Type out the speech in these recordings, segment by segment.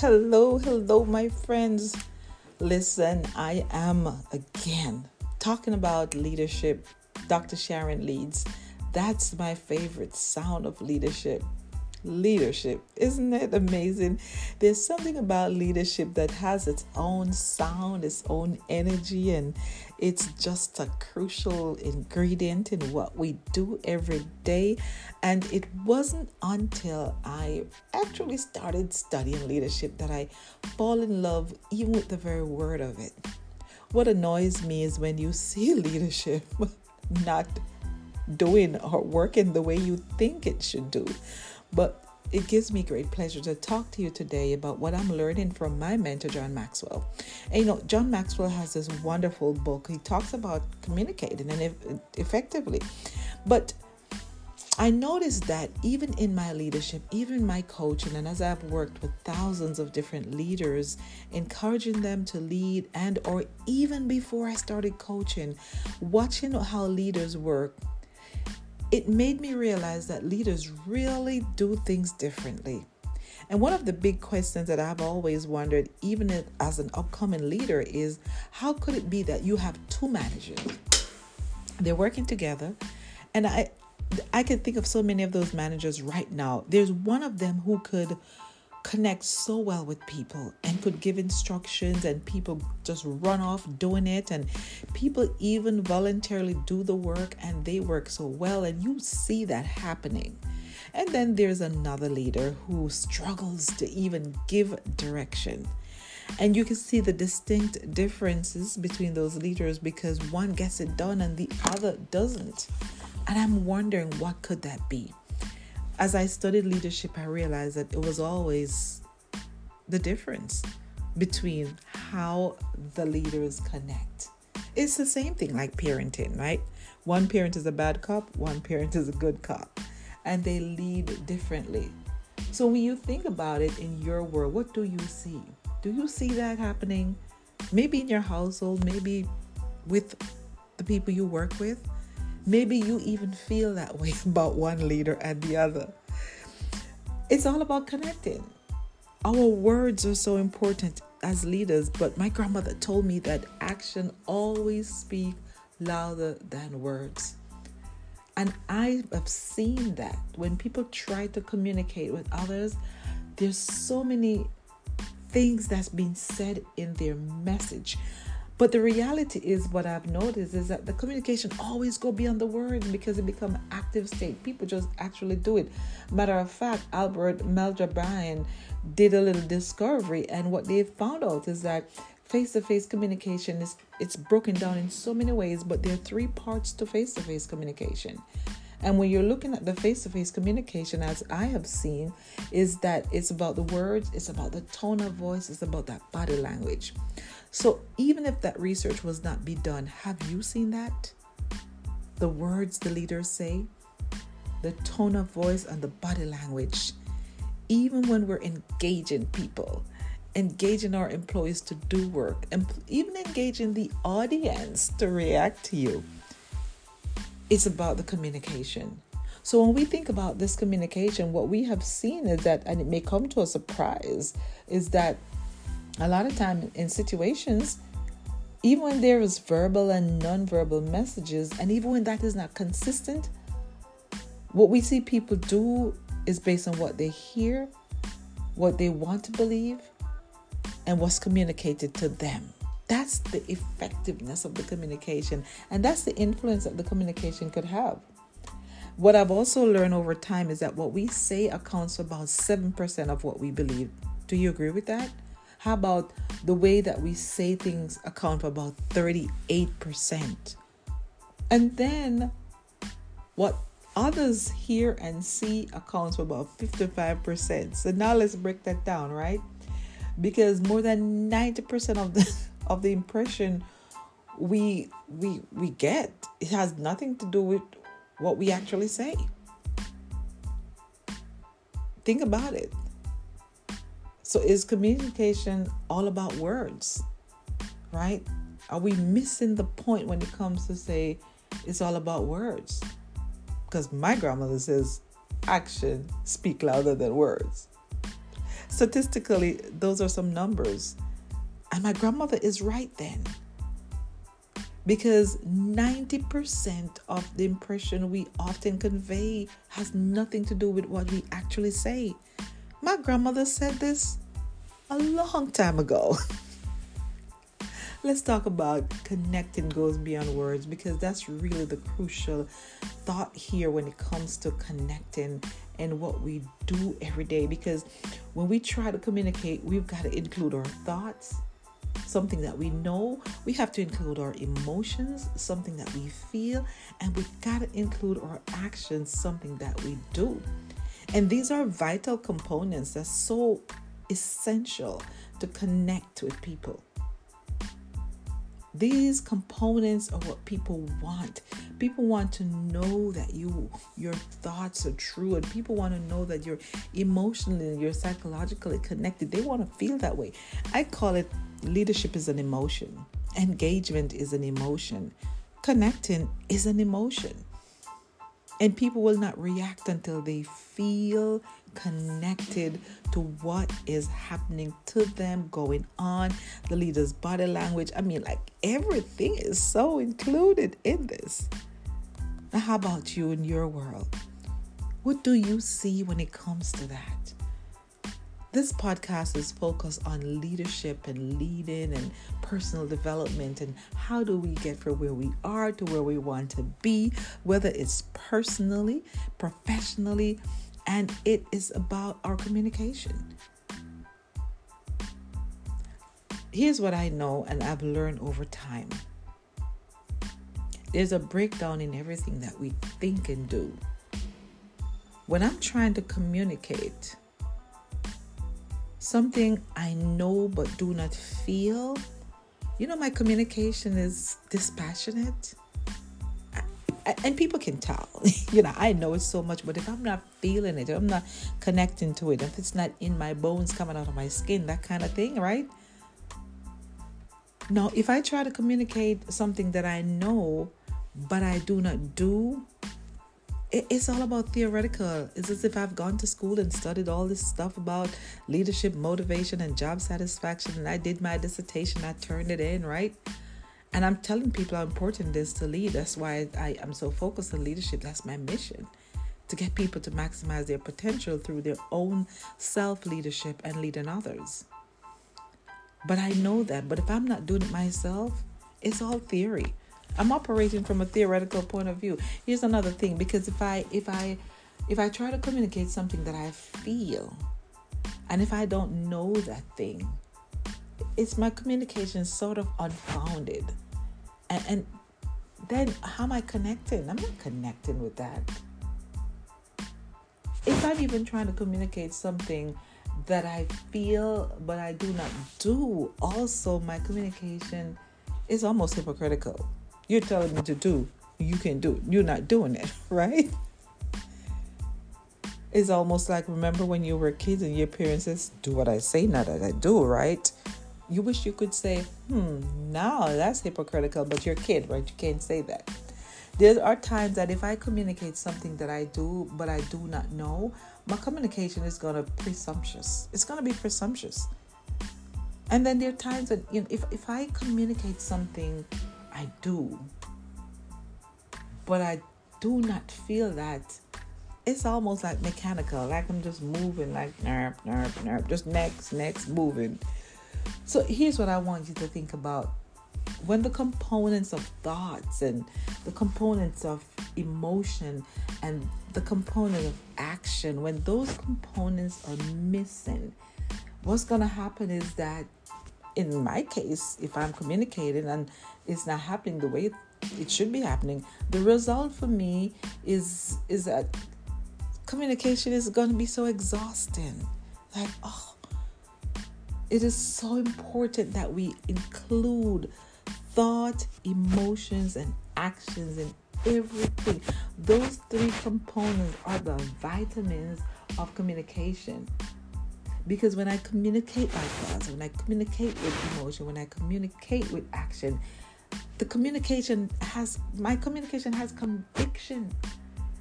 Hello, hello, my friends. Listen, I am again talking about leadership. Dr. Sharon leads. That's my favorite sound of leadership leadership. Isn't it amazing? There's something about leadership that has its own sound, its own energy, and it's just a crucial ingredient in what we do every day. And it wasn't until I actually started studying leadership that I fall in love even with the very word of it. What annoys me is when you see leadership not doing or working the way you think it should do. But it gives me great pleasure to talk to you today about what I'm learning from my mentor, John Maxwell. And you know, John Maxwell has this wonderful book. He talks about communicating and effectively. But I noticed that even in my leadership, even my coaching, and as I've worked with thousands of different leaders, encouraging them to lead, and or even before I started coaching, watching how leaders work it made me realize that leaders really do things differently. And one of the big questions that I've always wondered, even as an upcoming leader, is how could it be that you have two managers? They're working together, and I, I can think of so many of those managers right now. There's one of them who could connect so well with people and could give instructions and people just run off doing it and people even voluntarily do the work and they work so well and you see that happening. And then there's another leader who struggles to even give direction. And you can see the distinct differences between those leaders because one gets it done and the other doesn't. And i'm wondering what could that be as I studied leadership, I realized that it was always the difference between how the leaders connect. It's the same thing like parenting, right? One parent is a bad cop, one parent is a good cop, and they lead differently. So when you think about it in your world, what do you see? Do you see that happening? Maybe in your household, maybe with the people you work with. Maybe you even feel that way about one leader and the other. It's all about connecting. Our words are so important as leaders, but my grandmother told me that action always speaks louder than words. And I have seen that when people try to communicate with others, there's so many things that's been said in their message but the reality is, what I've noticed is that the communication always go beyond the words because it become active state. People just actually do it. Matter of fact, Albert Mehrabian did a little discovery, and what they found out is that face-to-face communication is it's broken down in so many ways, but there are three parts to face-to-face communication. And when you're looking at the face to face communication, as I have seen, is that it's about the words, it's about the tone of voice, it's about that body language. So even if that research was not be done, have you seen that? The words the leaders say, the tone of voice, and the body language. Even when we're engaging people, engaging our employees to do work, and even engaging the audience to react to you, it's about the communication. So when we think about this communication, what we have seen is that, and it may come to a surprise, is that a lot of time in situations even when there is verbal and non-verbal messages and even when that is not consistent what we see people do is based on what they hear what they want to believe and what's communicated to them that's the effectiveness of the communication and that's the influence that the communication could have what i've also learned over time is that what we say accounts for about 7% of what we believe do you agree with that how about the way that we say things account for about 38%? And then what others hear and see accounts for about 55%. So now let's break that down, right? Because more than 90% of the of the impression we we we get it has nothing to do with what we actually say. Think about it. So is communication all about words? Right? Are we missing the point when it comes to say it's all about words? Because my grandmother says action speak louder than words. statistically, those are some numbers. And my grandmother is right then. Because 90% of the impression we often convey has nothing to do with what we actually say. My grandmother said this a long time ago. Let's talk about connecting goes beyond words because that's really the crucial thought here when it comes to connecting and what we do every day. Because when we try to communicate, we've got to include our thoughts, something that we know. We have to include our emotions, something that we feel, and we've got to include our actions, something that we do. And these are vital components that's so essential to connect with people. These components are what people want. People want to know that you your thoughts are true and people want to know that you're emotionally and you're psychologically connected. They want to feel that way. I call it leadership is an emotion. Engagement is an emotion. Connecting is an emotion. And people will not react until they feel connected to what is happening to them, going on, the leader's body language. I mean, like everything is so included in this. Now, how about you in your world? What do you see when it comes to that? This podcast is focused on leadership and leading and personal development and how do we get from where we are to where we want to be, whether it's personally, professionally, and it is about our communication. Here's what I know and I've learned over time there's a breakdown in everything that we think and do. When I'm trying to communicate something I know but do not feel, you know, my communication is dispassionate. And people can tell. You know i know it so much but if i'm not feeling it i'm not connecting to it if it's not in my bones coming out of my skin that kind of thing right? Now if i try to communicate something that i know but i do not do it's all about theoretical it's as if i've gone to school and studied all this stuff about leadership motivation and job satisfaction and i did my dissertation i turned it in right and I'm telling people how important it is to lead. That's why I, am so focused on leadership. That's my mission to get people to maximize their potential through their own self leadership and leading others. But I know that. But if I'm not doing it myself, it's all theory. I'm operating from a theoretical point of view. Here's another thing because if I if I if I try to communicate something that I feel and if I don't know that thing, it's my communication sort of unfounded. And, and then how am I connecting? I'm not connecting with that. If I'm even trying to communicate something that I feel but I do not do, also my communication is almost hypocritical. You're telling me to do, you can do it. You're not doing it, right? It's almost like remember when you were kids and your parents says, "Do what I say, not that I do," right? you wish you could say, hmm, no, that's hypocritical, but you're a kid, right? You can't say that. There are times that if I communicate something that I do, but I do not know, my communication is to presumptuous. It's to be presumptuous. And then there are times that you know, if, if I communicate something I do, but I do not feel that, it's almost like mechanical. Like I'm just moving, like nerp, nerp, nerp, just next, next, moving. So here's what I want you to think about. When the components of thoughts and the components of emotion and the component of action, when those components are missing, what's going to happen is that, in my case, if I'm communicating and it's not happening the way it should be happening, the result for me is is that communication is going to be so exhausting. Like, oh, it is so important that we include thought, emotions, and actions in everything. Those three components are the vitamins of communication. Because when I communicate my thoughts, when I communicate with emotion, when I communicate with action, the communication has my communication has conviction.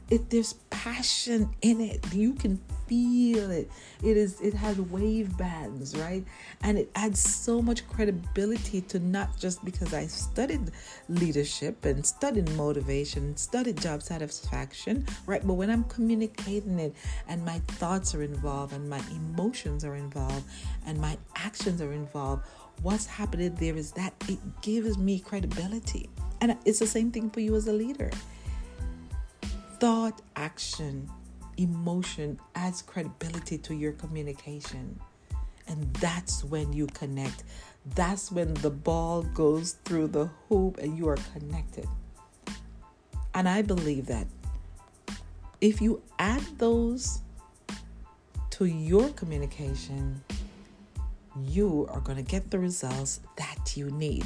If there's passion in it. You can feel it. It is it has wave bands, right? And it adds so much credibility to not just because I studied leadership and studied motivation, studied job satisfaction, right? But when I'm communicating it and my thoughts are involved and my emotions are involved and my actions are involved, what's happening there is that it gives me credibility. And it's the same thing for you as a leader. Thought, action, emotion adds credibility to your communication. And that's when you connect. That's when the ball goes through the hoop and you are connected. And I believe that if you add those to your communication, you are going to get the results that you need.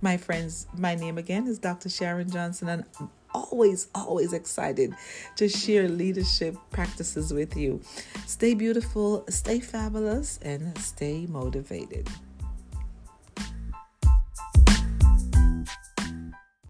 My friends, my name again is Dr. Sharon Johnson, and always, always excited to share leadership practices with you. Stay beautiful, stay fabulous, and stay motivated.